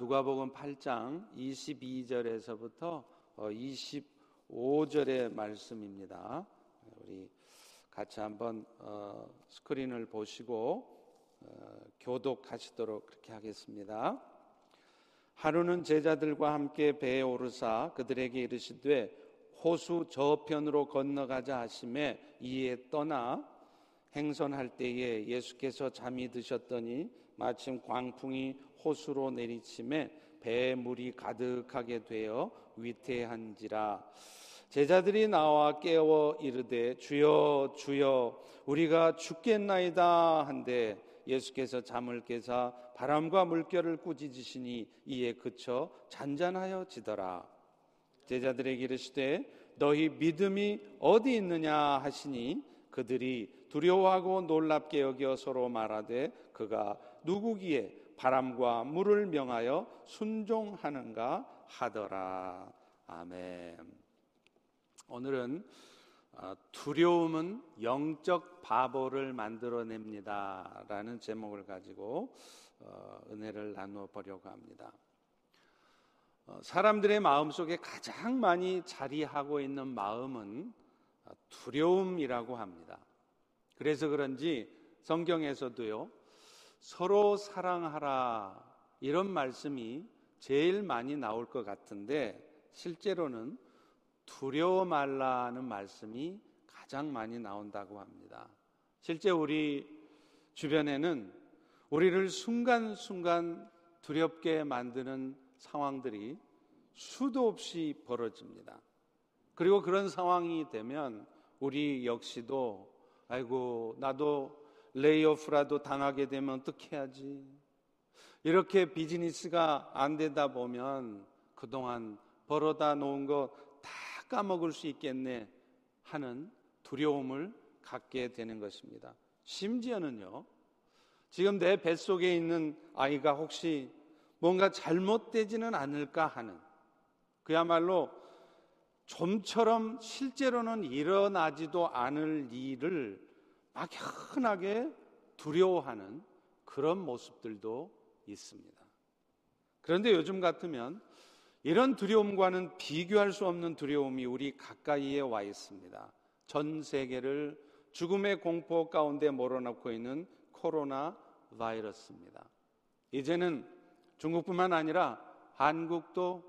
누가복음 8장 22절에서부터 25절의 말씀입니다. 우리 같이 한번 어, 스크린을 보시고 어, 교독하시도록 그렇게 하겠습니다. 하루는 제자들과 함께 배에 오르사 그들에게 이르시되 호수 저편으로 건너가자 하심에 이에 떠나 행선할 때에 예수께서 잠이 드셨더니 마침 광풍이 호수로 내리침에 배에 물이 가득하게 되어 위태한지라. 제자들이 나와 깨워 이르되 주여 주여 우리가 죽겠나이다 한데 예수께서 잠을 깨사 바람과 물결을 꾸짖으시니 이에 그쳐 잔잔하여 지더라. 제자들에게 이르시되 너희 믿음이 어디 있느냐 하시니 그들이 두려워하고 놀랍게 여겨 서로 말하되 그가 누구기에 바람과 물을 명하여 순종하는가 하더라. 아멘. 오늘은 어, 두려움은 영적 바보를 만들어냅니다. 라는 제목을 가지고 어, 은혜를 나누어 보려고 합니다. 어, 사람들의 마음 속에 가장 많이 자리하고 있는 마음은 두려움이라고 합니다. 그래서 그런지 성경에서도요, 서로 사랑하라 이런 말씀이 제일 많이 나올 것 같은데 실제로는 두려워 말라는 말씀이 가장 많이 나온다고 합니다. 실제 우리 주변에는 우리를 순간순간 두렵게 만드는 상황들이 수도 없이 벌어집니다. 그리고 그런 상황이 되면 우리 역시도 아이고 나도 레이오프라도 당하게 되면 어떻게 해야지? 이렇게 비즈니스가 안 되다 보면 그동안 벌어다 놓은 거 다 까먹을 수 있겠네 하는 두려움을 갖게 되는 것입니다. 심지어는요, 지금 내 뱃속에 있는 아이가 혹시 뭔가 잘못되지는 않을까 하는 그야말로 좀처럼 실제로는 일어나지도 않을 일을 막연하게 두려워하는 그런 모습들도 있습니다. 그런데 요즘 같으면 이런 두려움과는 비교할 수 없는 두려움이 우리 가까이에 와 있습니다. 전 세계를 죽음의 공포 가운데 몰아넣고 있는 코로나 바이러스입니다. 이제는 중국뿐만 아니라 한국도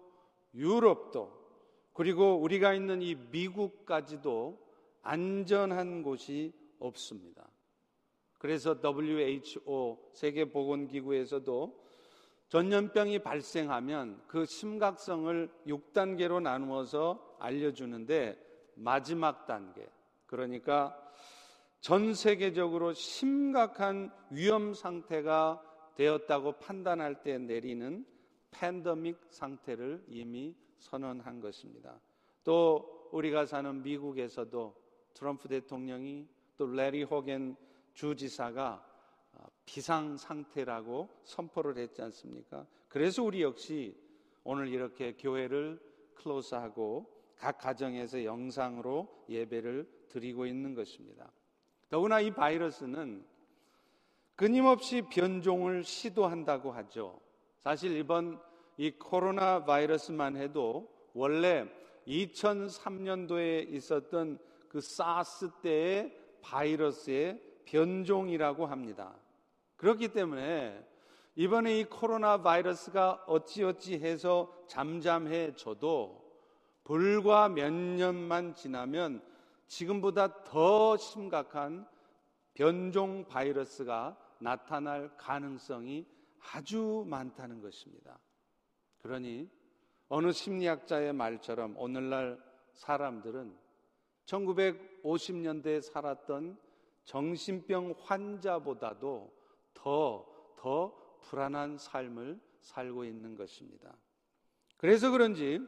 유럽도 그리고 우리가 있는 이 미국까지도 안전한 곳이 없습니다. 그래서 WHO 세계보건기구에서도 전염병이 발생하면 그 심각성을 6단계로 나누어서 알려주는데 마지막 단계, 그러니까 전 세계적으로 심각한 위험 상태가 되었다고 판단할 때 내리는 팬더믹 상태를 이미 선언한 것입니다. 또 우리가 사는 미국에서도 트럼프 대통령이 또 레리 호겐 주지사가 어, 비상 상태라고 선포를 했지 않습니까? 그래서 우리 역시 오늘 이렇게 교회를 클로스하고 각 가정에서 영상으로 예배를 드리고 있는 것입니다. 더구나 이 바이러스는 끊임없이 변종을 시도한다고 하죠. 사실 이번 이 코로나 바이러스만 해도 원래 2003년도에 있었던 그 사스 때의 바이러스의 변종이라고 합니다. 그렇기 때문에 이번에 이 코로나 바이러스가 어찌어찌 해서 잠잠해져도 불과 몇 년만 지나면 지금보다 더 심각한 변종 바이러스가 나타날 가능성이 아주 많다는 것입니다. 그러니 어느 심리학자의 말처럼 오늘날 사람들은 1950년대에 살았던 정신병 환자보다도 더, 더 불안한 삶을 살고 있는 것입니다. 그래서 그런지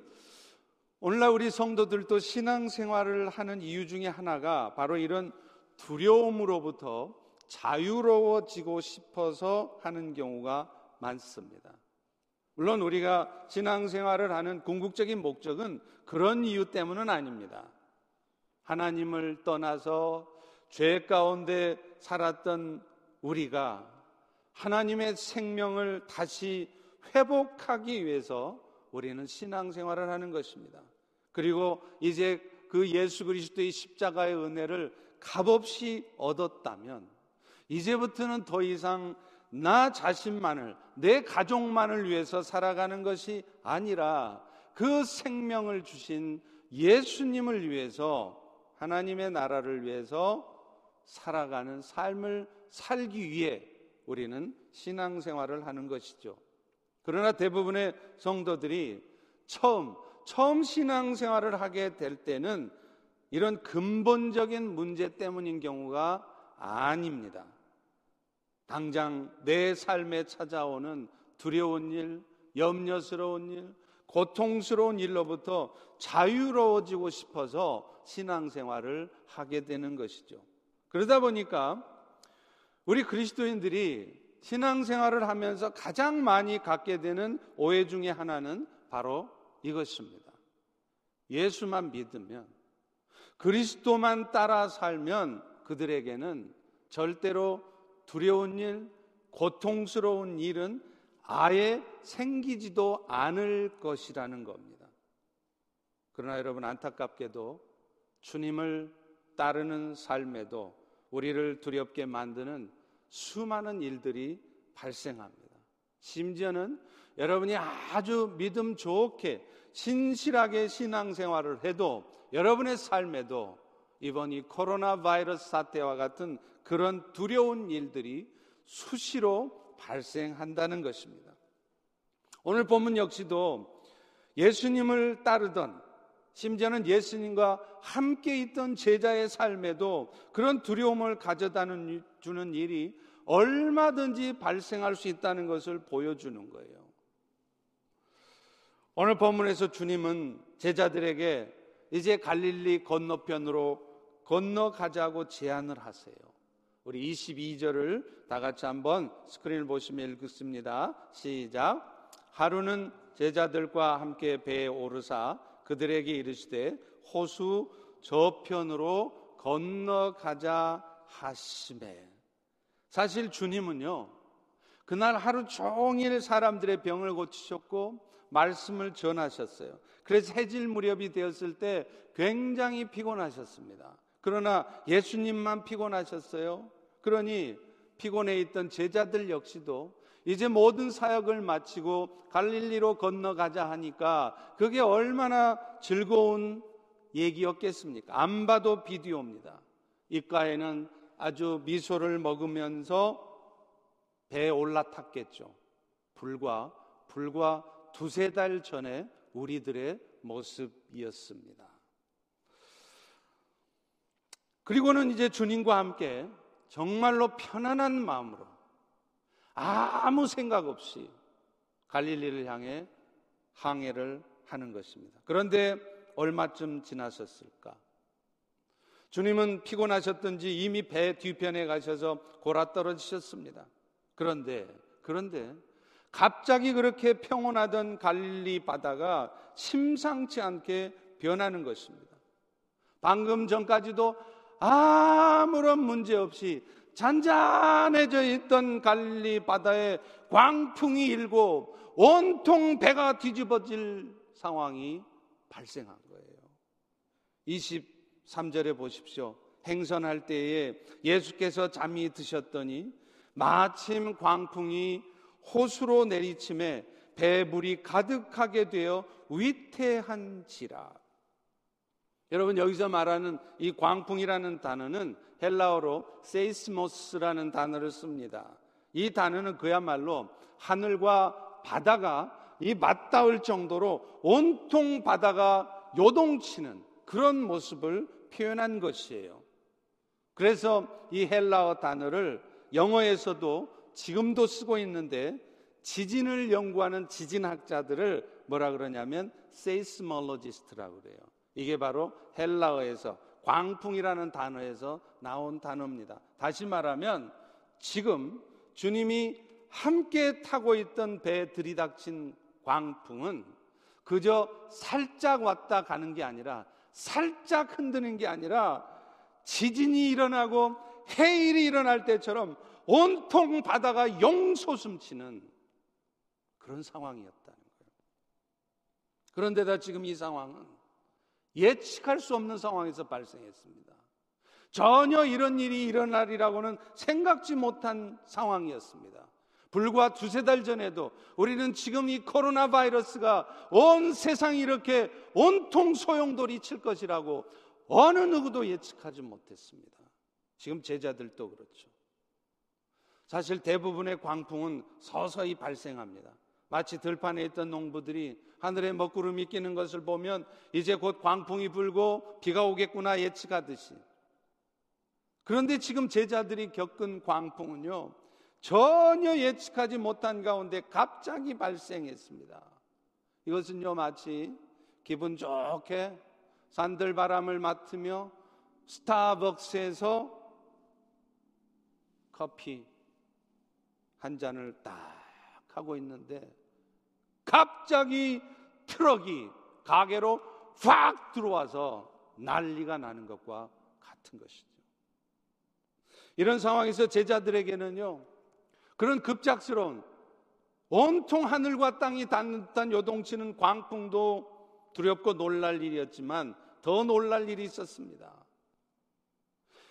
오늘날 우리 성도들도 신앙생활을 하는 이유 중에 하나가 바로 이런 두려움으로부터 자유로워지고 싶어서 하는 경우가 많습니다. 물론 우리가 신앙생활을 하는 궁극적인 목적은 그런 이유 때문은 아닙니다. 하나님을 떠나서 죄 가운데 살았던 우리가 하나님의 생명을 다시 회복하기 위해서 우리는 신앙생활을 하는 것입니다. 그리고 이제 그 예수 그리스도의 십자가의 은혜를 값없이 얻었다면 이제부터는 더 이상 나 자신만을 내 가족만을 위해서 살아가는 것이 아니라 그 생명을 주신 예수님을 위해서 하나님의 나라를 위해서 살아가는 삶을 살기 위해 우리는 신앙생활을 하는 것이죠. 그러나 대부분의 성도들이 처음 처음 신앙생활을 하게 될 때는 이런 근본적인 문제 때문인 경우가 아닙니다. 당장 내 삶에 찾아오는 두려운 일, 염려스러운 일, 고통스러운 일로부터 자유로워지고 싶어서 신앙생활을 하게 되는 것이죠. 그러다 보니까 우리 그리스도인들이 신앙생활을 하면서 가장 많이 갖게 되는 오해 중에 하나는 바로 이것입니다. 예수만 믿으면 그리스도만 따라 살면 그들에게는 절대로 두려운 일, 고통스러운 일은 아예 생기지도 않을 것이라는 겁니다. 그러나 여러분 안타깝게도 주님을 따르는 삶에도 우리를 두렵게 만드는 수많은 일들이 발생합니다. 심지어는 여러분이 아주 믿음 좋게 신실하게 신앙생활을 해도 여러분의 삶에도 이번 이 코로나 바이러스 사태와 같은 그런 두려운 일들이 수시로 발생한다는 것입니다. 오늘 본문 역시도 예수님을 따르던 심지어는 예수님과 함께 있던 제자의 삶에도 그런 두려움을 가져다 주는 일이 얼마든지 발생할 수 있다는 것을 보여주는 거예요. 오늘 본문에서 주님은 제자들에게 이제 갈릴리 건너편으로 건너가자고 제안을 하세요. 우리 22절을 다 같이 한번 스크린을 보시면 읽습니다. 시작. 하루는 제자들과 함께 배에 오르사 그들에게 이르시되 호수 저편으로 건너가자 하심에 사실 주님은요 그날 하루 종일 사람들의 병을 고치셨고 말씀을 전하셨어요. 그래서 해질 무렵이 되었을 때 굉장히 피곤하셨습니다. 그러나 예수님만 피곤하셨어요. 그러니 피곤해 있던 제자들 역시도 이제 모든 사역을 마치고 갈릴리로 건너가자 하니까 그게 얼마나 즐거운 얘기였겠습니까? 안 봐도 비디오입니다. 입가에는 아주 미소를 먹으면서 배에 올라탔겠죠. 불과 불과 두세 달 전에 우리들의 모습이었습니다. 그리고는 이제 주님과 함께 정말로 편안한 마음으로 아무 생각 없이 갈릴리를 향해 항해를 하는 것입니다. 그런데 얼마쯤 지나셨을까? 주님은 피곤하셨던지 이미 배 뒤편에 가셔서 골아 떨어지셨습니다. 그런데, 그런데 갑자기 그렇게 평온하던 갈릴리 바다가 심상치 않게 변하는 것입니다. 방금 전까지도 아무런 문제 없이 잔잔해져 있던 갈릴리 바다에 광풍이 일고 온통 배가 뒤집어질 상황이 발생한 거예요. 23절에 보십시오. 행선할 때에 예수께서 잠이 드셨더니 마침 광풍이 호수로 내리침에 배물이 가득하게 되어 위태한지라. 여러분 여기서 말하는 이 광풍이라는 단어는 헬라어로 세이스모스라는 단어를 씁니다. 이 단어는 그야말로 하늘과 바다가 이 맞닿을 정도로 온통 바다가 요동치는 그런 모습을 표현한 것이에요. 그래서 이 헬라어 단어를 영어에서도 지금도 쓰고 있는데 지진을 연구하는 지진학자들을 뭐라 그러냐면 세이스몰로지스트라고 그래요. 이게 바로 헬라어에서 광풍이라는 단어에서 나온 단어입니다. 다시 말하면 지금 주님이 함께 타고 있던 배에 들이닥친 광풍은 그저 살짝 왔다 가는 게 아니라 살짝 흔드는 게 아니라 지진이 일어나고 해일이 일어날 때처럼 온통 바다가 용솟음 치는 그런 상황이었다는 거예요. 그런데다 지금 이 상황은 예측할 수 없는 상황에서 발생했습니다. 전혀 이런 일이 일어나리라고는 생각지 못한 상황이었습니다. 불과 두세 달 전에도 우리는 지금 이 코로나 바이러스가 온 세상이 이렇게 온통 소용돌이 칠 것이라고 어느 누구도 예측하지 못했습니다. 지금 제자들도 그렇죠. 사실 대부분의 광풍은 서서히 발생합니다. 마치 들판에 있던 농부들이 하늘에 먹구름이 끼는 것을 보면 이제 곧 광풍이 불고 비가 오겠구나 예측하듯이. 그런데 지금 제자들이 겪은 광풍은요, 전혀 예측하지 못한 가운데 갑자기 발생했습니다. 이것은요, 마치 기분 좋게 산들바람을 맡으며 스타벅스에서 커피 한 잔을 딱 하고 있는데 갑자기 트럭이 가게로 확 들어와서 난리가 나는 것과 같은 것이죠. 이런 상황에서 제자들에게는요, 그런 급작스러운 온통 하늘과 땅이 닿는 요동치는 광풍도 두렵고 놀랄 일이었지만 더 놀랄 일이 있었습니다.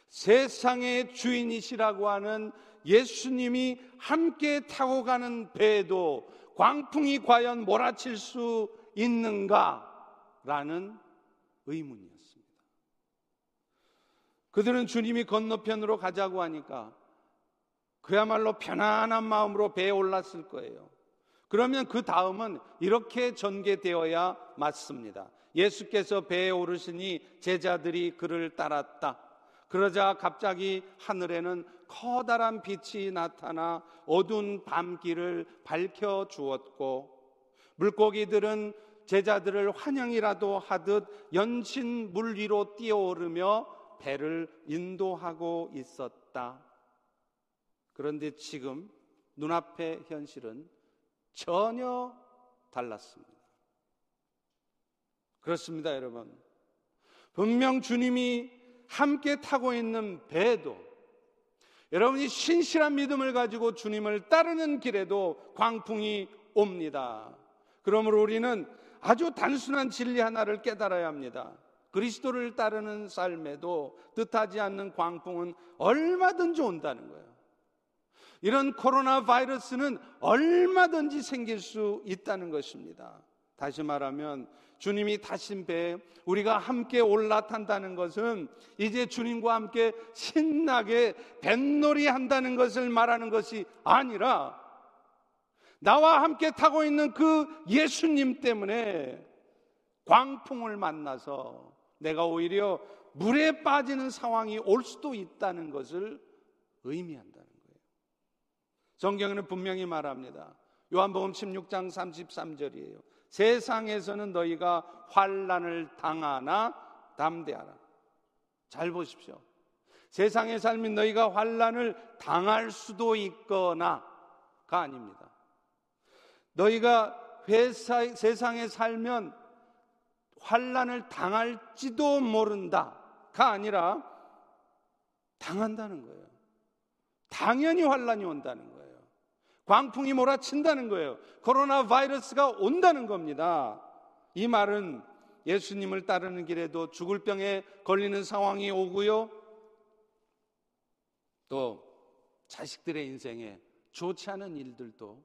세상의 주인이시라고 하는 예수님이 함께 타고 가는 배도 광풍이 과연 몰아칠 수 있는가라는 의문이었습니다. 그들은 주님이 건너편으로 가자고 하니까 그야말로 편안한 마음으로 배에 올랐을 거예요. 그러면 그 다음은 이렇게 전개되어야 맞습니다. 예수께서 배에 오르시니 제자들이 그를 따랐다. 그러자 갑자기 하늘에는 커다란 빛이 나타나 어두운 밤길을 밝혀 주었고 물고기들은 제자들을 환영이라도 하듯 연신 물 위로 뛰어오르며 배를 인도하고 있었다. 그런데 지금 눈앞의 현실은 전혀 달랐습니다. 그렇습니다, 여러분. 분명 주님이 함께 타고 있는 배도 여러분이 신실한 믿음을 가지고 주님을 따르는 길에도 광풍이 옵니다. 그러므로 우리는 아주 단순한 진리 하나를 깨달아야 합니다. 그리스도를 따르는 삶에도 뜻하지 않는 광풍은 얼마든지 온다는 거예요. 이런 코로나 바이러스는 얼마든지 생길 수 있다는 것입니다. 다시 말하면 주님이 타신 배에 우리가 함께 올라탄다는 것은 이제 주님과 함께 신나게 뱃놀이 한다는 것을 말하는 것이 아니라 나와 함께 타고 있는 그 예수님 때문에 광풍을 만나서 내가 오히려 물에 빠지는 상황이 올 수도 있다는 것을 의미한다는 거예요. 성경에는 분명히 말합니다. 요한복음 16장 33절이에요. 세상에서는 너희가 환란을 당하나 담대하라. 잘 보십시오. 세상의 삶이 너희가 환란을 당할 수도 있거나가 아닙니다. 너희가 회사, 세상에 살면 환란을 당할지도 모른다가 아니라 당한다는 거예요. 당연히 환란이 온다는 거예요. 광풍이 몰아친다는 거예요. 코로나 바이러스가 온다는 겁니다. 이 말은 예수님을 따르는 길에도 죽을 병에 걸리는 상황이 오고요. 또 자식들의 인생에 좋지 않은 일들도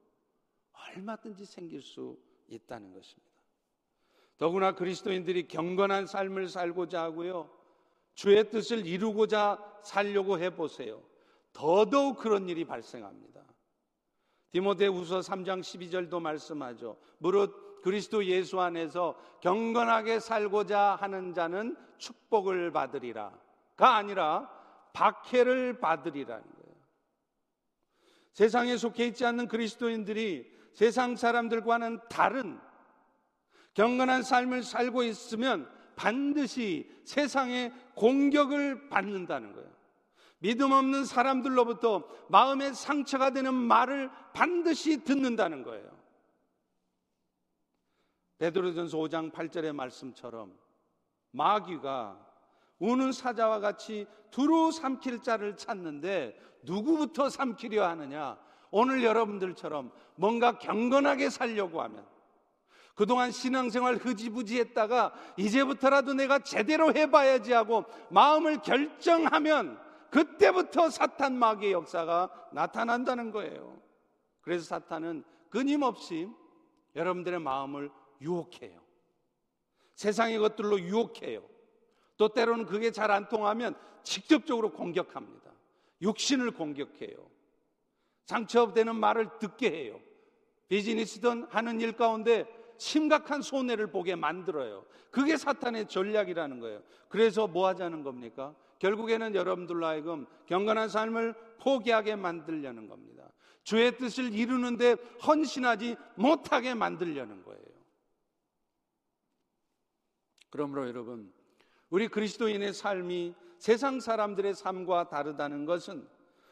얼마든지 생길 수 있다는 것입니다. 더구나 그리스도인들이 경건한 삶을 살고자 하고요. 주의 뜻을 이루고자 살려고 해보세요. 더더욱 그런 일이 발생합니다. 디모데후서 3장 12절도 말씀하죠. 무릇 그리스도 예수 안에서 경건하게 살고자 하는 자는 축복을 받으리라가 아니라 박해를 받으리라는 거예요. 세상에 속해 있지 않는 그리스도인들이 세상 사람들과는 다른 경건한 삶을 살고 있으면 반드시 세상의 공격을 받는다는 거예요. 믿음 없는 사람들로부터 마음의 상처가 되는 말을 반드시 듣는다는 거예요. 베드로전서 5장 8절의 말씀처럼 마귀가 우는 사자와 같이 두루 삼킬 자를 찾는데 누구부터 삼키려 하느냐? 오늘 여러분들처럼 뭔가 경건하게 살려고 하면 그동안 신앙생활 흐지부지 했다가 이제부터라도 내가 제대로 해봐야지 하고 마음을 결정하면 그때부터 사탄 마귀의 역사가 나타난다는 거예요. 그래서 사탄은 끊임없이 여러분들의 마음을 유혹해요. 세상의 것들로 유혹해요. 또 때로는 그게 잘 안 통하면 직접적으로 공격합니다. 육신을 공격해요. 상처되는 말을 듣게 해요. 비즈니스든 하는 일 가운데 심각한 손해를 보게 만들어요. 그게 사탄의 전략이라는 거예요. 그래서 뭐 하자는 겁니까? 결국에는 여러분들로 하여금 경건한 삶을 포기하게 만들려는 겁니다. 주의 뜻을 이루는데 헌신하지 못하게 만들려는 거예요. 그러므로 여러분, 우리 그리스도인의 삶이 세상 사람들의 삶과 다르다는 것은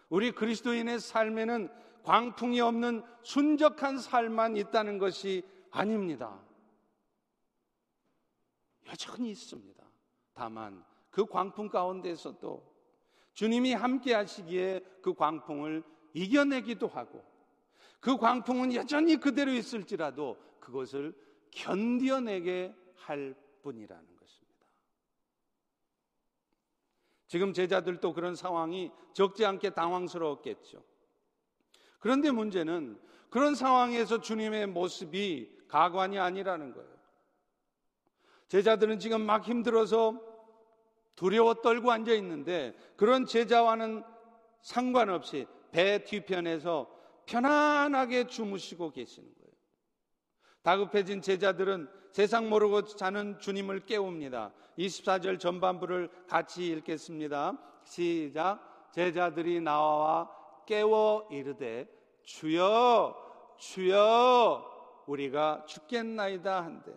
우리 그리스도인의 삶에는 광풍이 없는 순적한 삶만 있다는 것이 아닙니다. 여전히 있습니다. 다만 그 광풍 가운데서도 주님이 함께 하시기에 그 광풍을 이겨내기도 하고 그 광풍은 여전히 그대로 있을지라도 그것을 견뎌내게 할 뿐이라는 것입니다. 지금 제자들도 그런 상황이 적지 않게 당황스러웠겠죠. 그런데 문제는 그런 상황에서 주님의 모습이 가관이 아니라는 거예요. 제자들은 지금 막 힘들어서 두려워 떨고 앉아 있는데 그런 제자와는 상관없이 배 뒤편에서 편안하게 주무시고 계시는 거예요. 다급해진 제자들은 세상 모르고 자는 주님을 깨웁니다. 24절 전반부를 같이 읽겠습니다. 시작. 제자들이 나와 깨워 이르되 주여 주여 우리가 죽겠나이다 한대.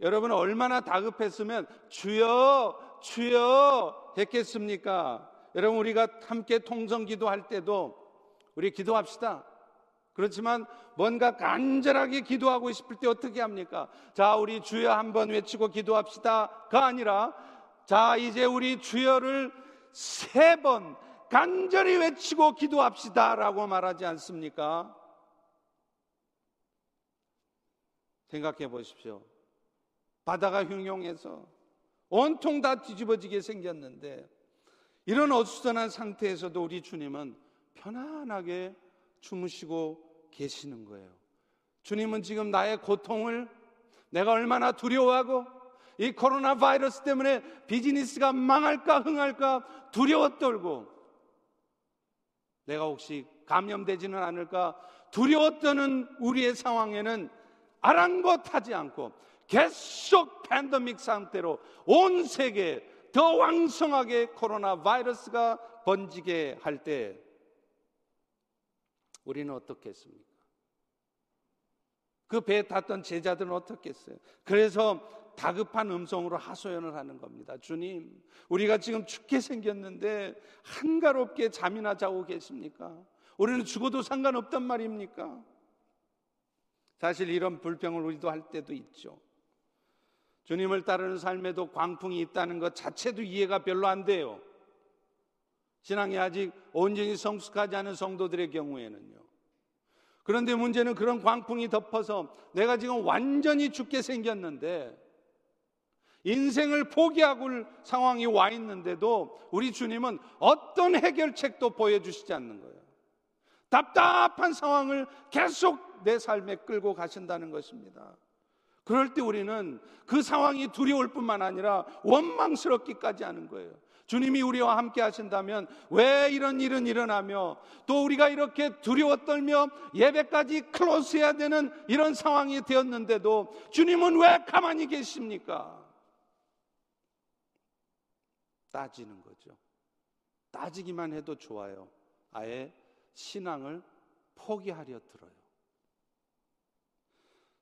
여러분 얼마나 다급했으면 주여 주여 했겠습니까? 여러분 우리가 함께 통성 기도할 때도 우리 기도합시다. 그렇지만 뭔가 간절하게 기도하고 싶을 때 어떻게 합니까? 자, 우리 주여 한번 외치고 기도합시다가 아니라 자, 이제 우리 주여를 세 번 간절히 외치고 기도합시다라고 말하지 않습니까? 생각해 보십시오. 바다가 흉용해서 온통 다 뒤집어지게 생겼는데 이런 어수선한 상태에서도 우리 주님은 편안하게 주무시고 계시는 거예요. 주님은 지금 나의 고통을 내가 얼마나 두려워하고 이 코로나 바이러스 때문에 비즈니스가 망할까 흥할까 두려워 떨고 내가 혹시 감염되지는 않을까 두려워 떠는 우리의 상황에는 아랑곳하지 않고 계속 팬데믹 상태로 온 세계에 더 왕성하게 코로나 바이러스가 번지게 할 때 우리는 어떻겠습니까? 그 배에 탔던 제자들은 어떻겠어요? 그래서 다급한 음성으로 하소연을 하는 겁니다. 주님, 우리가 지금 죽게 생겼는데 한가롭게 잠이나 자고 계십니까? 우리는 죽어도 상관없단 말입니까? 사실 이런 불평을 우리도 할 때도 있죠. 주님을 따르는 삶에도 광풍이 있다는 것 자체도 이해가 별로 안 돼요. 신앙이 아직 온전히 성숙하지 않은 성도들의 경우에는요. 그런데 문제는 그런 광풍이 덮어서 내가 지금 완전히 죽게 생겼는데 인생을 포기하고 상황이 와 있는데도 우리 주님은 어떤 해결책도 보여주시지 않는 거예요. 답답한 상황을 계속 내 삶에 끌고 가신다는 것입니다. 그럴 때 우리는 그 상황이 두려울 뿐만 아니라 원망스럽기까지 하는 거예요. 주님이 우리와 함께 하신다면 왜 이런 일은 일어나며 또 우리가 이렇게 두려워 떨며 예배까지 클로스 해야 되는 이런 상황이 되었는데도 주님은 왜 가만히 계십니까? 따지는 거죠. 따지기만 해도 좋아요. 아예 신앙을 포기하려 들어요.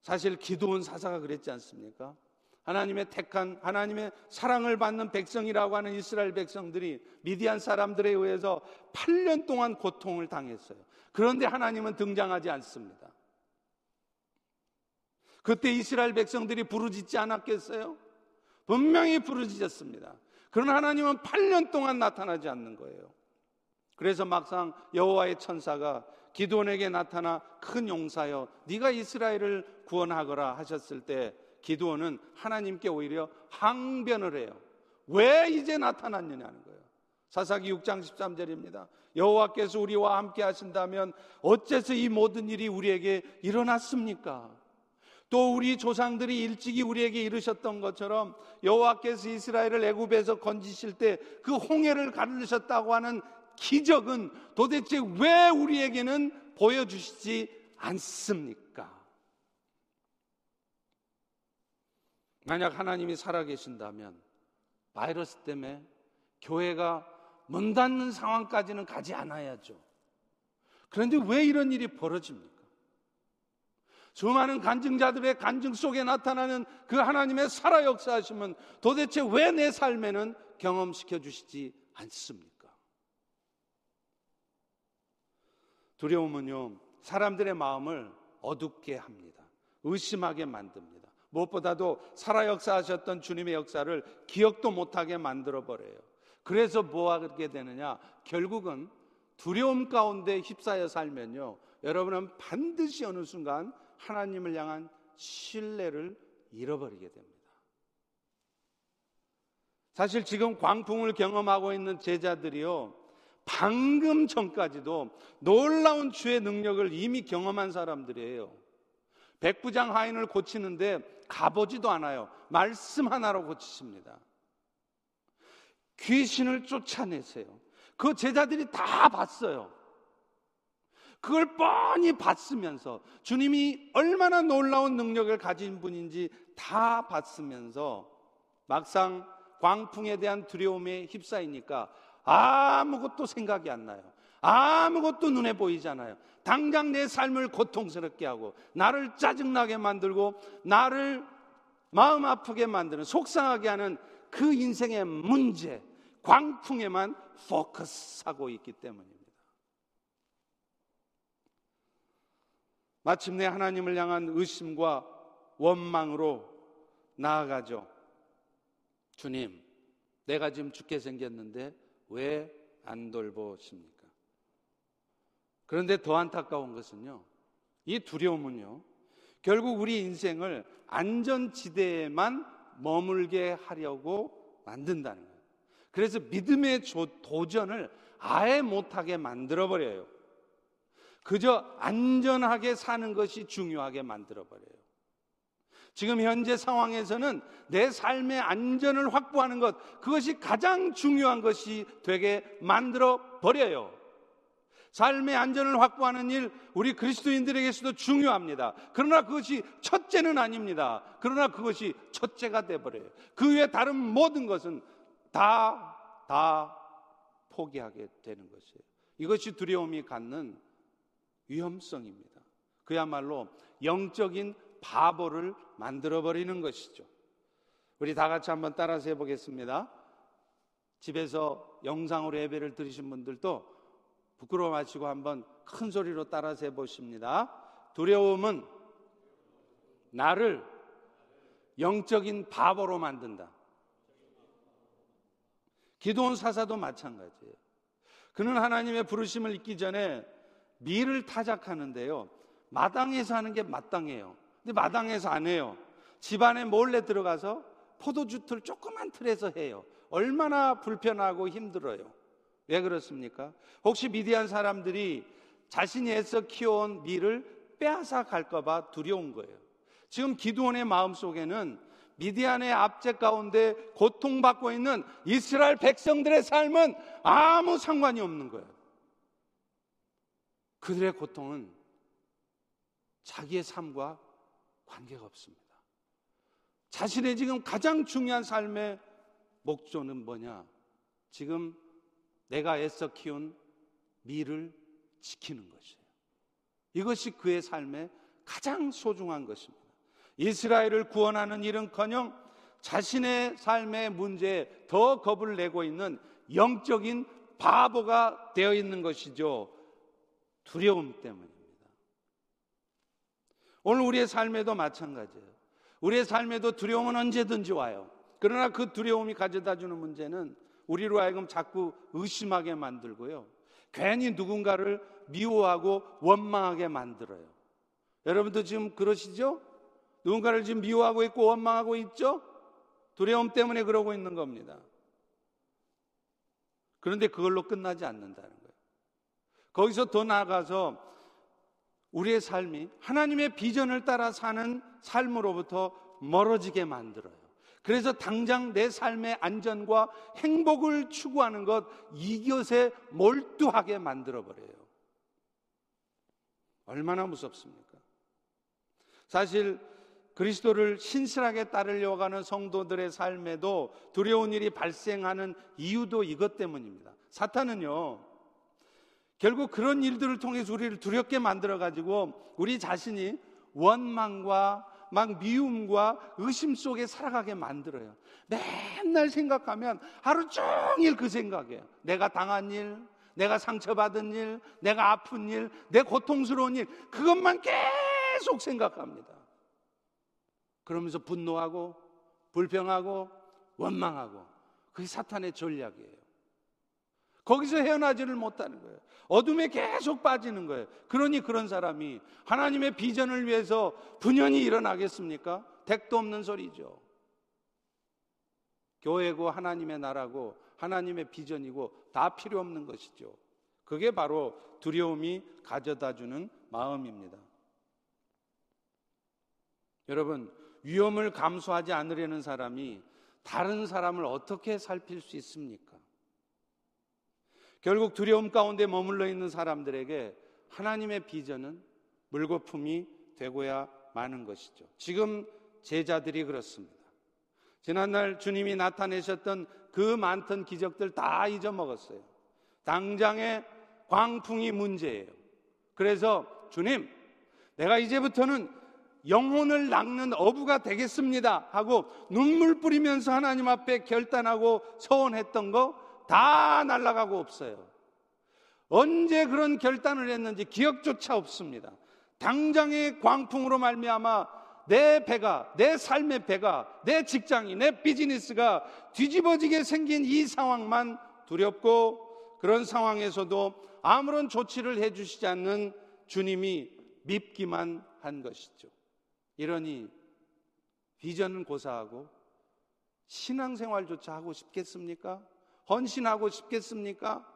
사실 기도원 사사가 그랬지 않습니까? 하나님의 택한 하나님의 사랑을 받는 백성이라고 하는 이스라엘 백성들이 미디안 사람들에 의해서 8년 동안 고통을 당했어요. 그런데 하나님은 등장하지 않습니다. 그때 이스라엘 백성들이 부르짖지 않았겠어요? 분명히 부르짖었습니다. 그러나 하나님은 8년 동안 나타나지 않는 거예요. 그래서 막상 여호와의 천사가 기도원에게 나타나 큰 용사여 네가 이스라엘을 구원하거라 하셨을 때 기도원은 하나님께 오히려 항변을 해요. 왜 이제 나타났느냐는 거예요. 사사기 6장 13절입니다. 여호와께서 우리와 함께 하신다면 어째서 이 모든 일이 우리에게 일어났습니까? 또 우리 조상들이 일찍이 우리에게 이르셨던 것처럼 여호와께서 이스라엘을 애굽에서 건지실 때 그 홍해를 가르셨다고 하는 기적은 도대체 왜 우리에게는 보여주시지 않습니까? 만약 하나님이 살아계신다면 바이러스 때문에 교회가 문 닫는 상황까지는 가지 않아야죠. 그런데 왜 이런 일이 벌어집니까? 수많은 간증자들의 간증 속에 나타나는 그 하나님의 살아 역사하시면 도대체 왜 내 삶에는 경험시켜 주시지 않습니까? 두려움은요, 사람들의 마음을 어둡게 합니다. 의심하게 만듭니다. 무엇보다도 살아 역사하셨던 주님의 역사를 기억도 못하게 만들어 버려요. 그래서 뭐 하게 되느냐? 결국은 두려움 가운데 휩싸여 살면요. 여러분은 반드시 어느 순간 하나님을 향한 신뢰를 잃어버리게 됩니다. 사실 지금 광풍을 경험하고 있는 제자들이요. 방금 전까지도 놀라운 주의 능력을 이미 경험한 사람들이에요. 백부장 하인을 고치는데 가보지도 않아요. 말씀 하나로 고치십니다. 귀신을 쫓아내세요. 그 제자들이 다 봤어요. 그걸 뻔히 봤으면서 주님이 얼마나 놀라운 능력을 가진 분인지 다 봤으면서 막상 광풍에 대한 두려움에 휩싸이니까 아무것도 생각이 안 나요. 아무것도 눈에 보이잖아요. 당장 내 삶을 고통스럽게 하고 나를 짜증나게 만들고 나를 마음 아프게 만드는 속상하게 하는 그 인생의 문제, 광풍에만 포커스하고 있기 때문입니다. 마침내 하나님을 향한 의심과 원망으로 나아가죠. 주님, 내가 지금 죽게 생겼는데 왜 안 돌보십니까? 그런데 더 안타까운 것은요, 이 두려움은요, 결국 우리 인생을 안전지대에만 머물게 하려고 만든다는 거예요. 그래서 믿음의 도전을 아예 못하게 만들어버려요. 그저 안전하게 사는 것이 중요하게 만들어버려요. 지금 현재 상황에서는 내 삶의 안전을 확보하는 것, 그것이 가장 중요한 것이 되게 만들어 버려요. 삶의 안전을 확보하는 일, 우리 그리스도인들에게서도 중요합니다. 그러나 그것이 첫째는 아닙니다. 그러나 그것이 첫째가 돼버려요. 그 외에 다른 모든 것은 다, 다 포기하게 되는 것이에요. 이것이 두려움이 갖는 위험성입니다. 그야말로 영적인 바보를 만들어버리는 것이죠. 우리 다 같이 한번 따라서 해보겠습니다. 집에서 영상으로 예배를 들으신 분들도 부끄러워 마시고 한번 큰 소리로 따라서 해보십니다. 두려움은 나를 영적인 바보로 만든다. 기도원 사사도 마찬가지예요. 그는 하나님의 부르심을 잊기 전에 미를 타작하는데요. 마당에서 하는 게 마땅해요. 근데 마당에서 안 해요. 집안에 몰래 들어가서 포도주 틀 조그만 틀에서 해요. 얼마나 불편하고 힘들어요. 왜 그렇습니까? 혹시 미디안 사람들이 자신이 애써 키워온 밀을 빼앗아 갈까봐 두려운 거예요. 지금 기도원의 마음 속에는 미디안의 압제 가운데 고통받고 있는 이스라엘 백성들의 삶은 아무 상관이 없는 거예요. 그들의 고통은 자기의 삶과 관계가 없습니다. 자신의 지금 가장 중요한 삶의 목표는 뭐냐? 지금 내가 애써 키운 미를 지키는 것이에요. 이것이 그의 삶의 가장 소중한 것입니다. 이스라엘을 구원하는 일은커녕 자신의 삶의 문제에 더 겁을 내고 있는 영적인 바보가 되어 있는 것이죠. 두려움 때문입니다. 오늘 우리의 삶에도 마찬가지예요. 우리의 삶에도 두려움은 언제든지 와요. 그러나 그 두려움이 가져다 주는 문제는 우리로 하여금 자꾸 의심하게 만들고요. 괜히 누군가를 미워하고 원망하게 만들어요. 여러분도 지금 그러시죠? 누군가를 지금 미워하고 있고 원망하고 있죠? 두려움 때문에 그러고 있는 겁니다. 그런데 그걸로 끝나지 않는다는 거예요. 거기서 더 나아가서 우리의 삶이 하나님의 비전을 따라 사는 삶으로부터 멀어지게 만들어요. 그래서 당장 내 삶의 안전과 행복을 추구하는 것 이것에 몰두하게 만들어 버려요. 얼마나 무섭습니까? 사실 그리스도를 신실하게 따르려고 하는 성도들의 삶에도 두려운 일이 발생하는 이유도 이것 때문입니다. 사탄은요, 결국 그런 일들을 통해서 우리를 두렵게 만들어 가지고 우리 자신이 원망과 막 미움과 의심 속에 살아가게 만들어요. 맨날 생각하면 하루 종일 그 생각이에요. 내가 당한 일, 내가 상처받은 일, 내가 아픈 일, 내 고통스러운 일, 그것만 계속 생각합니다. 그러면서 분노하고, 불평하고, 원망하고, 그게 사탄의 전략이에요. 거기서 헤어나지를 못하는 거예요. 어둠에 계속 빠지는 거예요. 그러니 그런 사람이 하나님의 비전을 위해서 분연히 일어나겠습니까? 택도 없는 소리죠. 교회고 하나님의 나라고 하나님의 비전이고 다 필요 없는 것이죠. 그게 바로 두려움이 가져다 주는 마음입니다. 여러분, 위험을 감수하지 않으려는 사람이 다른 사람을 어떻게 살필 수 있습니까? 결국 두려움 가운데 머물러 있는 사람들에게 하나님의 비전은 물거품이 되고야 마는 것이죠. 지금 제자들이 그렇습니다. 지난날 주님이 나타내셨던 그 많던 기적들 다 잊어먹었어요. 당장의 광풍이 문제예요. 그래서 주님, 내가 이제부터는 영혼을 낚는 어부가 되겠습니다 하고 눈물 뿌리면서 하나님 앞에 결단하고 서원했던 거 다 날아가고 없어요. 언제 그런 결단을 했는지 기억조차 없습니다. 당장의 광풍으로 말미암아 내 배가 내 삶의 배가 내 직장이 내 비즈니스가 뒤집어지게 생긴 이 상황만 두렵고 그런 상황에서도 아무런 조치를 해 주시지 않는 주님이 밉기만 한 것이죠. 이러니 비전은 고사하고 신앙생활조차 하고 싶겠습니까? 헌신하고 싶겠습니까?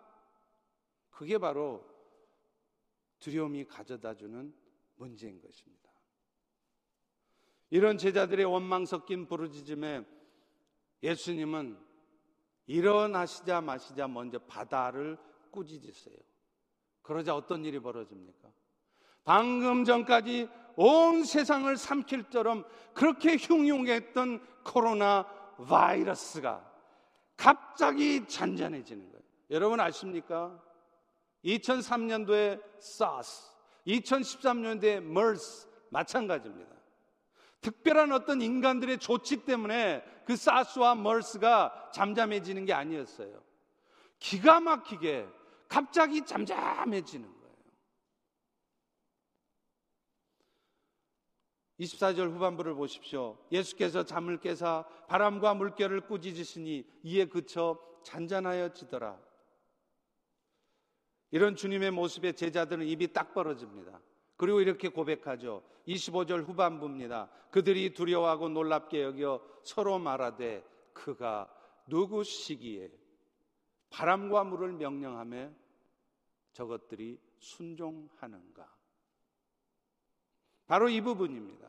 그게 바로 두려움이 가져다 주는 문제인 것입니다. 이런 제자들의 원망 섞인 부르짖음에 예수님은 일어나시자 마시자 먼저 바다를 꾸짖으세요. 그러자 어떤 일이 벌어집니까? 방금 전까지 온 세상을 삼킬 처럼 그렇게 흉흉했던 코로나 바이러스가 갑자기 잔잔해지는 거예요. 여러분 아십니까? 2003년도에 SARS, 2013년도에 MERS 마찬가지입니다. 특별한 어떤 인간들의 조치 때문에 그 사스와 멀스가 잠잠해지는 게 아니었어요. 기가 막히게 갑자기 잠잠해지는 거예요. 24절 후반부를 보십시오. 예수께서 잠을 깨사 바람과 물결을 꾸짖으시니 이에 그쳐 잔잔하여지더라. 이런 주님의 모습에 제자들은 입이 딱 벌어집니다. 그리고 이렇게 고백하죠. 25절 후반부입니다. 그들이 두려워하고 놀랍게 여겨 서로 말하되 그가 누구시기에 바람과 물을 명령하며 저것들이 순종하는가. 바로 이 부분입니다.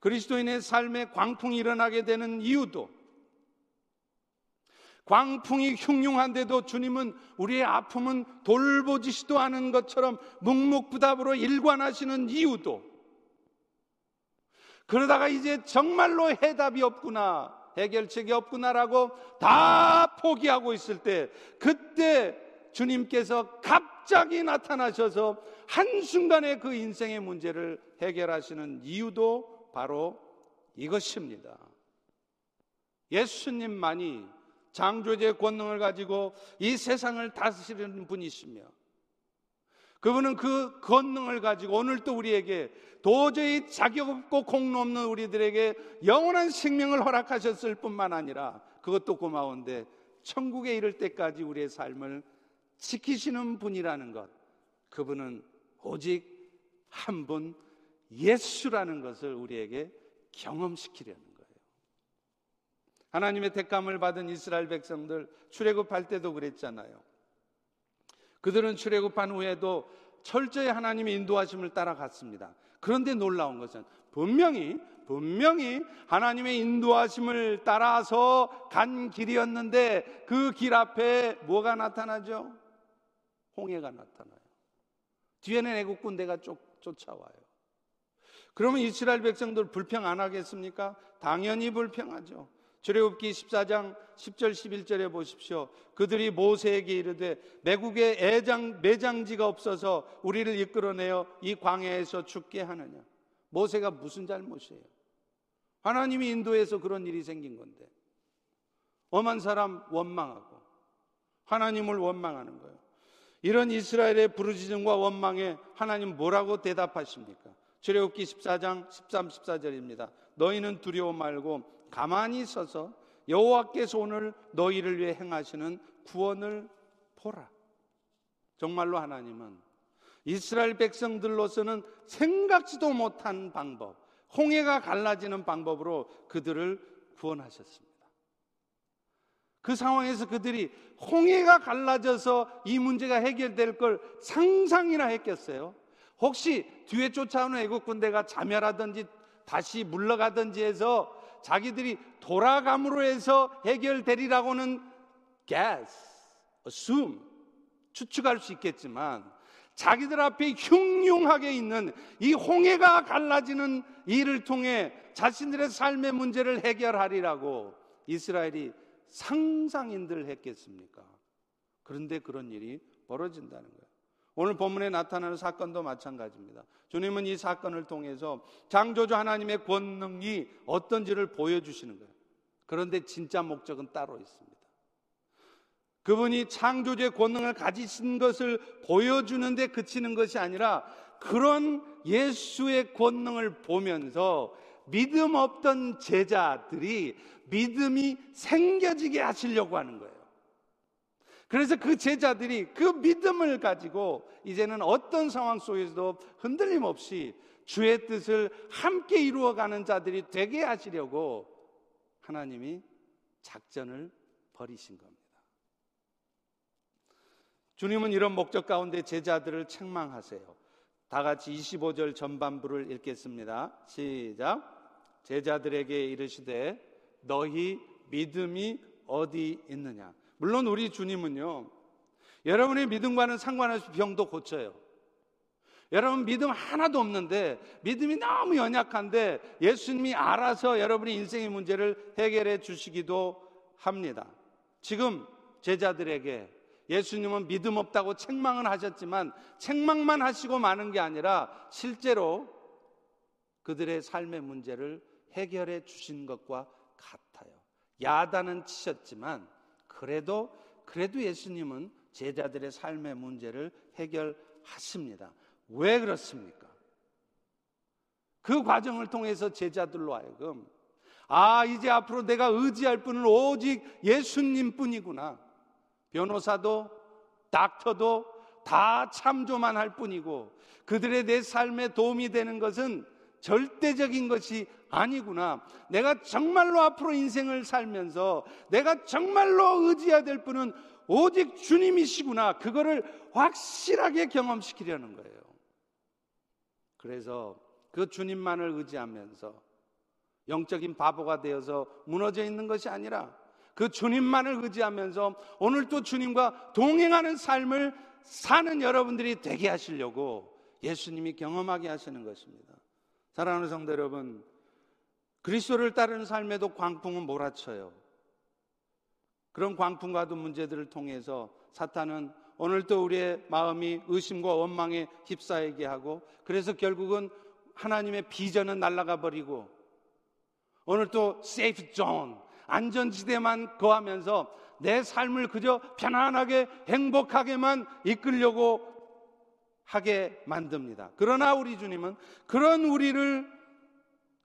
그리스도인의 삶에 광풍이 일어나게 되는 이유도 광풍이 흉흉한데도 주님은 우리의 아픔은 돌보지시도 않은 것처럼 묵묵부답으로 일관하시는 이유도 그러다가 이제 정말로 해답이 없구나 해결책이 없구나라고 다 포기하고 있을 때 그때 주님께서 갑 자기 나타나셔서 한순간에 그 인생의 문제를 해결하시는 이유도 바로 이것입니다. 예수님만이 장조제 권능을 가지고 이 세상을 다스리는 분이시며 그분은 그 권능을 가지고 오늘도 우리에게 도저히 자격 없고 공로 없는 우리들에게 영원한 생명을 허락하셨을 뿐만 아니라 그것도 고마운데 천국에 이를 때까지 우리의 삶을 지키시는 분이라는 것. 그분은 오직 한 분 예수라는 것을 우리에게 경험시키려는 거예요. 하나님의 택감을 받은 이스라엘 백성들 출애굽할 때도 그랬잖아요. 그들은 출애굽한 후에도 철저히 하나님의 인도하심을 따라갔습니다. 그런데 놀라운 것은 분명히 분명히 하나님의 인도하심을 따라서 간 길이었는데 그 길 앞에 뭐가 나타나죠? 홍해가 나타나요. 뒤에는 애국 군대가 쫓, 쫓아와요. 그러면 이스라엘 백성들 불평 안 하겠습니까? 당연히 불평하죠. 출애굽기 14장 10절 11절에 보십시오. 그들이 모세에게 이르되 매국에 애장 매장지가 없어서 우리를 이끌어내어 이 광야에서 죽게 하느냐. 모세가 무슨 잘못이에요? 하나님이 인도해서 그런 일이 생긴 건데. 엄한 사람 원망하고 하나님을 원망하는 거예요. 이런 이스라엘의 부르짖음과 원망에 하나님 뭐라고 대답하십니까? 출애굽기 14장 13, 14절입니다. 너희는 두려워 말고 가만히 서서 여호와께서 오늘 너희를 위해 행하시는 구원을 보라. 정말로 하나님은 이스라엘 백성들로서는 생각지도 못한 방법, 홍해가 갈라지는 방법으로 그들을 구원하셨습니다. 그 상황에서 그들이 홍해가 갈라져서 이 문제가 해결될 걸 상상이나 했겠어요? 혹시 뒤에 쫓아오는 애국 군대가 자멸하든지 다시 물러가든지 해서 자기들이 돌아감으로 해서 해결되리라고는 guess, assume, 추측할 수 있겠지만 자기들 앞에 흉흉하게 있는 이 홍해가 갈라지는 일을 통해 자신들의 삶의 문제를 해결하리라고 이스라엘이 상상인들 했겠습니까? 그런데 그런 일이 벌어진다는 거예요. 오늘 본문에 나타나는 사건도 마찬가지입니다. 주님은 이 사건을 통해서 장조주 하나님의 권능이 어떤지를 보여주시는 거예요. 그런데 진짜 목적은 따로 있습니다. 그분이 창조주의 권능을 가지신 것을 보여주는데 그치는 것이 아니라 그런 예수의 권능을 보면서 믿음 없던 제자들이 믿음이 생겨지게 하시려고 하는 거예요. 그래서 그 제자들이 그 믿음을 가지고 이제는 어떤 상황 속에서도 흔들림 없이 주의 뜻을 함께 이루어가는 자들이 되게 하시려고 하나님이 작전을 벌이신 겁니다. 주님은 이런 목적 가운데 제자들을 책망하세요. 다 같이 25절 전반부를 읽겠습니다. 시작. 제자들에게 이르시되 너희 믿음이 어디 있느냐? 물론 우리 주님은요. 여러분의 믿음과는 상관없이 병도 고쳐요. 여러분 믿음 하나도 없는데 믿음이 너무 연약한데 예수님이 알아서 여러분의 인생의 문제를 해결해 주시기도 합니다. 지금 제자들에게 예수님은 믿음 없다고 책망을 하셨지만 책망만 하시고 마는 게 아니라 실제로 그들의 삶의 문제를 해결해 주신 것과 같아요. 야단은 치셨지만 그래도 그래도 예수님은 제자들의 삶의 문제를 해결하십니다. 왜 그렇습니까? 그 과정을 통해서 제자들로 하여금 아, 이제 앞으로 내가 의지할 분은 오직 예수님 뿐이구나. 변호사도 닥터도 다 참조만 할 뿐이고 그들의 내 삶에 도움이 되는 것은 절대적인 것이 아니구나. 내가 정말로 앞으로 인생을 살면서 내가 정말로 의지해야 될 분은 오직 주님이시구나. 그거를 확실하게 경험시키려는 거예요. 그래서 그 주님만을 의지하면서 영적인 바보가 되어서 무너져 있는 것이 아니라 그 주님만을 의지하면서 오늘 또 주님과 동행하는 삶을 사는 여러분들이 되게 하시려고 예수님이 경험하게 하시는 것입니다. 사랑하는 성도 여러분, 그리스도를 따르는 삶에도 광풍은 몰아쳐요. 그런 광풍과도 문제들을 통해서 사탄은 오늘 또 우리의 마음이 의심과 원망에 휩싸이게 하고 그래서 결국은 하나님의 비전은 날아가 버리고 오늘 또 safe zone 안전지대만 거하면서 내 삶을 그저 편안하게 행복하게만 이끌려고 하게 만듭니다. 그러나 우리 주님은 그런 우리를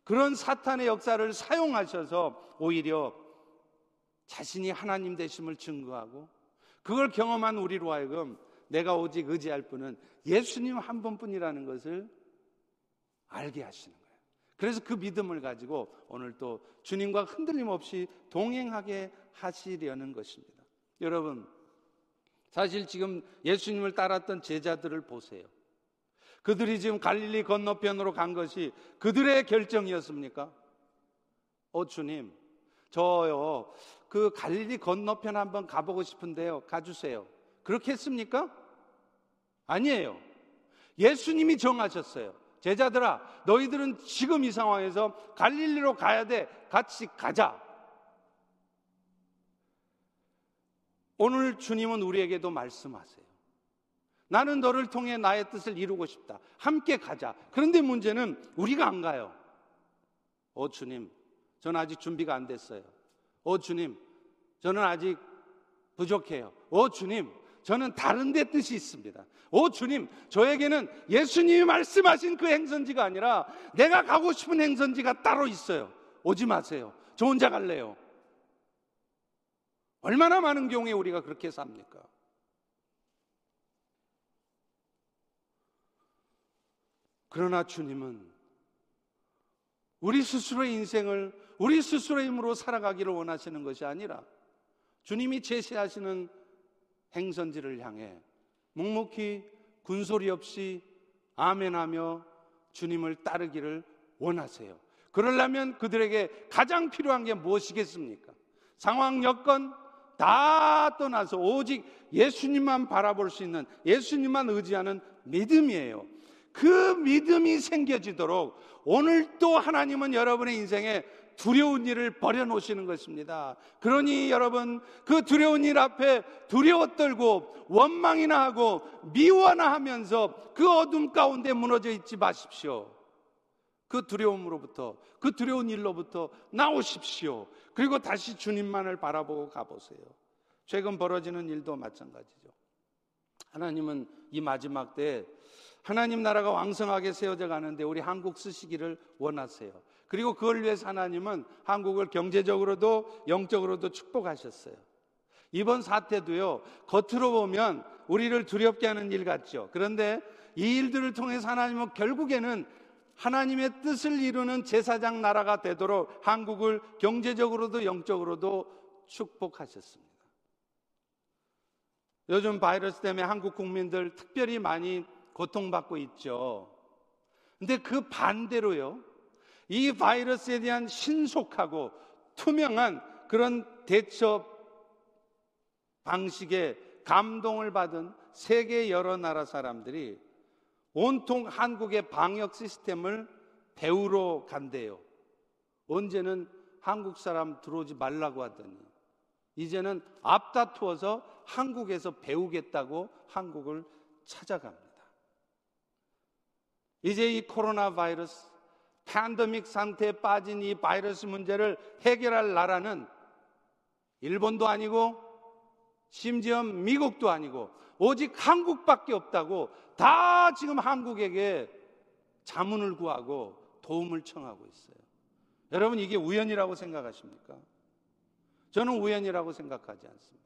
그런 사탄의 역사를 사용하셔서 오히려 자신이 하나님 되심을 증거하고 그걸 경험한 우리로 하여금 내가 오직 의지할 분은 예수님 한 분뿐이라는 것을 알게 하시는 거예요. 그래서 그 믿음을 가지고 오늘 또 주님과 흔들림 없이 동행하게 하시려는 것입니다. 여러분, 사실 지금 예수님을 따랐던 제자들을 보세요. 그들이 지금 갈릴리 건너편으로 간 것이 그들의 결정이었습니까? 어, 주님, 저요, 그 갈릴리 건너편 한번 가보고 싶은데요. 가주세요. 그렇게 했습니까? 아니에요. 예수님이 정하셨어요. 제자들아, 너희들은 지금 이 상황에서 갈릴리로 가야 돼. 같이 가자. 오늘 주님은 우리에게도 말씀하세요. 나는 너를 통해 나의 뜻을 이루고 싶다. 함께 가자. 그런데 문제는 우리가 안 가요. 오, 주님, 저는 아직 준비가 안 됐어요. 오, 주님, 저는 아직 부족해요. 오, 주님, 저는 다른 데 뜻이 있습니다. 오 주님, 저에게는 예수님이 말씀하신 그 행선지가 아니라 내가 가고 싶은 행선지가 따로 있어요. 오지 마세요. 저 혼자 갈래요. 얼마나 많은 경우에 우리가 그렇게 삽니까? 그러나 주님은 우리 스스로의 인생을 우리 스스로의 힘으로 살아가기를 원하시는 것이 아니라 주님이 제시하시는 행선지를 향해 묵묵히 군소리 없이 아멘하며 주님을 따르기를 원하세요. 그러려면 그들에게 가장 필요한 게 무엇이겠습니까? 상황 여건 다 떠나서 오직 예수님만 바라볼 수 있는 예수님만 의지하는 믿음이에요. 그 믿음이 생겨지도록 오늘 또 하나님은 여러분의 인생에 두려운 일을 버려놓으시는 것입니다. 그러니 여러분, 그 두려운 일 앞에 두려워 떨고 원망이나 하고 미워나 하면서 그 어둠 가운데 무너져 있지 마십시오. 그 두려움으로부터, 그 두려운 일로부터 나오십시오. 그리고 다시 주님만을 바라보고 가보세요. 최근 벌어지는 일도 마찬가지죠. 하나님은 이 마지막 때 하나님 나라가 왕성하게 세워져 가는데 우리 한국 쓰시기를 원하세요. 그리고 그걸 위해서 하나님은 한국을 경제적으로도 영적으로도 축복하셨어요. 이번 사태도요, 겉으로 보면 우리를 두렵게 하는 일 같죠. 그런데 이 일들을 통해서 하나님은 결국에는 하나님의 뜻을 이루는 제사장 나라가 되도록 한국을 경제적으로도 영적으로도 축복하셨습니다. 요즘 바이러스 때문에 한국 국민들 특별히 많이 고통받고 있죠. 근데 그 반대로요. 이 바이러스에 대한 신속하고 투명한 그런 대처 방식에 감동을 받은 세계 여러 나라 사람들이 온통 한국의 방역 시스템을 배우러 간대요. 언제는 한국 사람 들어오지 말라고 하더니 이제는 앞다투어서 한국에서 배우겠다고 한국을 찾아갑니다. 이제 이 코로나 바이러스 팬데믹 상태에 빠진 이 바이러스 문제를 해결할 나라는 일본도 아니고 심지어 미국도 아니고 오직 한국밖에 없다고 다 지금 한국에게 자문을 구하고 도움을 청하고 있어요. 여러분 이게 우연이라고 생각하십니까? 저는 우연이라고 생각하지 않습니다.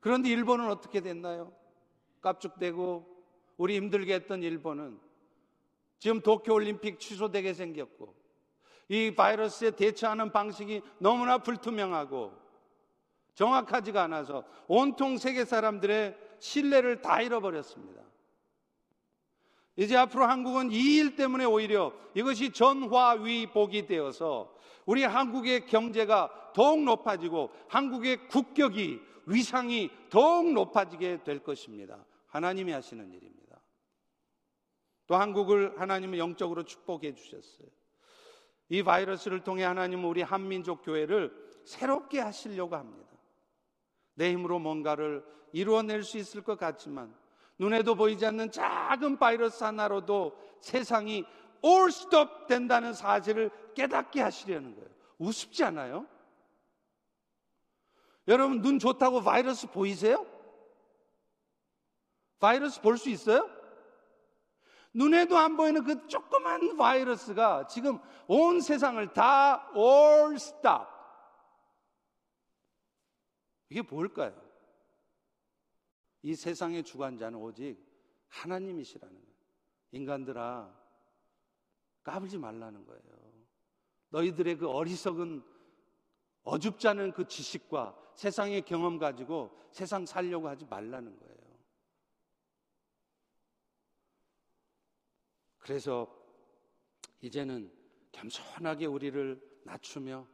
그런데 일본은 어떻게 됐나요? 깝죽대고 우리 힘들게 했던 일본은 지금 도쿄 올림픽 취소되게 생겼고 이 바이러스에 대처하는 방식이 너무나 불투명하고 정확하지가 않아서 온통 세계 사람들의 신뢰를 다 잃어버렸습니다. 이제 앞으로 한국은 이 일 때문에 오히려 이것이 전화위복이 되어서 우리 한국의 경제가 더욱 높아지고 한국의 국격이 위상이 더욱 높아지게 될 것입니다. 하나님이 하시는 일입니다. 또 한국을 하나님은 영적으로 축복해 주셨어요. 이 바이러스를 통해 하나님은 우리 한민족 교회를 새롭게 하시려고 합니다. 내 힘으로 뭔가를 이루어낼 수 있을 것 같지만 눈에도 보이지 않는 작은 바이러스 하나로도 세상이 올 스톱 된다는 사실을 깨닫게 하시려는 거예요. 우습지 않아요? 여러분 눈 좋다고 바이러스 보이세요? 바이러스 볼 수 있어요? 눈에도 안 보이는 그 조그만 바이러스가 지금 온 세상을 다 all stop. 이게 뭘까요? 이 세상의 주관자는 오직 하나님이시라는 거예요. 인간들아, 까불지 말라는 거예요. 너희들의 그 어리석은 어줍지 않은 그 지식과 세상의 경험 가지고 세상 살려고 하지 말라는 거예요. 그래서 이제는 겸손하게 우리를 낮추며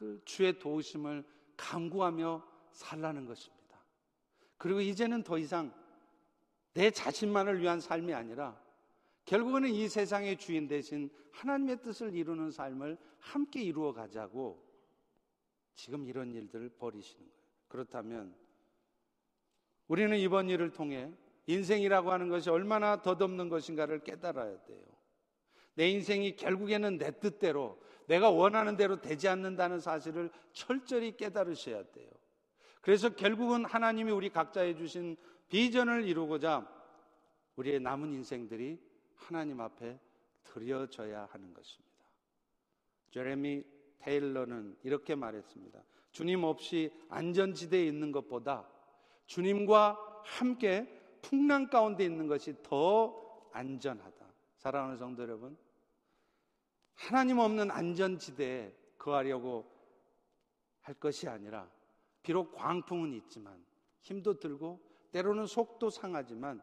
늘 주의 도우심을 강구하며 살라는 것입니다. 그리고 이제는 더 이상 내 자신만을 위한 삶이 아니라 결국은 이 세상의 주인 대신 하나님의 뜻을 이루는 삶을 함께 이루어 가자고 지금 이런 일들을 벌이시는 거예요. 그렇다면 우리는 이번 일을 통해 인생이라고 하는 것이 얼마나 덧없는 것인가를 깨달아야 돼요. 내 인생이 결국에는 내 뜻대로 내가 원하는 대로 되지 않는다는 사실을 철저히 깨달으셔야 돼요. 그래서 결국은 하나님이 우리 각자에 주신 비전을 이루고자 우리의 남은 인생들이 하나님 앞에 드려져야 하는 것입니다. 제레미 테일러는 이렇게 말했습니다. 주님 없이 안전지대에 있는 것보다 주님과 함께 풍랑 가운데 있는 것이 더 안전하다. 사랑하는 성도 여러분, 하나님 없는 안전지대에 거하려고 할 것이 아니라 비록 광풍은 있지만 힘도 들고 때로는 속도 상하지만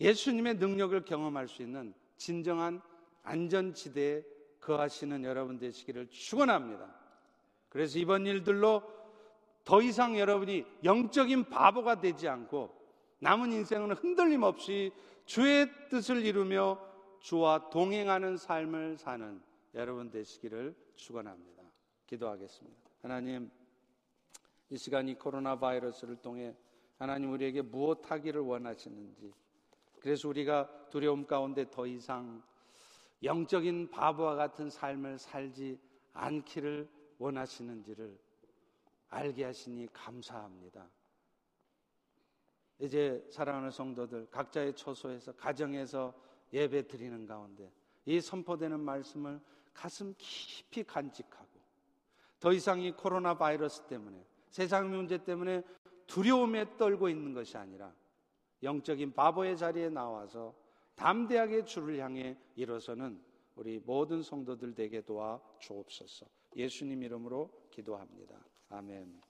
예수님의 능력을 경험할 수 있는 진정한 안전지대에 거하시는 여러분 되시기를 축원합니다. 그래서 이번 일들로 더 이상 여러분이 영적인 바보가 되지 않고 남은 인생은 흔들림 없이 주의 뜻을 이루며 주와 동행하는 삶을 사는 여러분 되시기를 축원합니다. 기도하겠습니다. 하나님 이 시간 이 코로나 바이러스를 통해 하나님 우리에게 무엇 하기를 원하시는지 그래서 우리가 두려움 가운데 더 이상 영적인 바보와 같은 삶을 살지 않기를 원하시는지를 알게 하시니 감사합니다. 이제 사랑하는 성도들 각자의 처소에서 가정에서 예배 드리는 가운데 이 선포되는 말씀을 가슴 깊이 간직하고 더 이상 이 코로나 바이러스 때문에 세상 문제 때문에 두려움에 떨고 있는 것이 아니라 영적인 바보의 자리에 나와서 담대하게 주를 향해 일어서는 우리 모든 성도들 되게 도와 주옵소서. 예수님 이름으로 기도합니다. 아멘.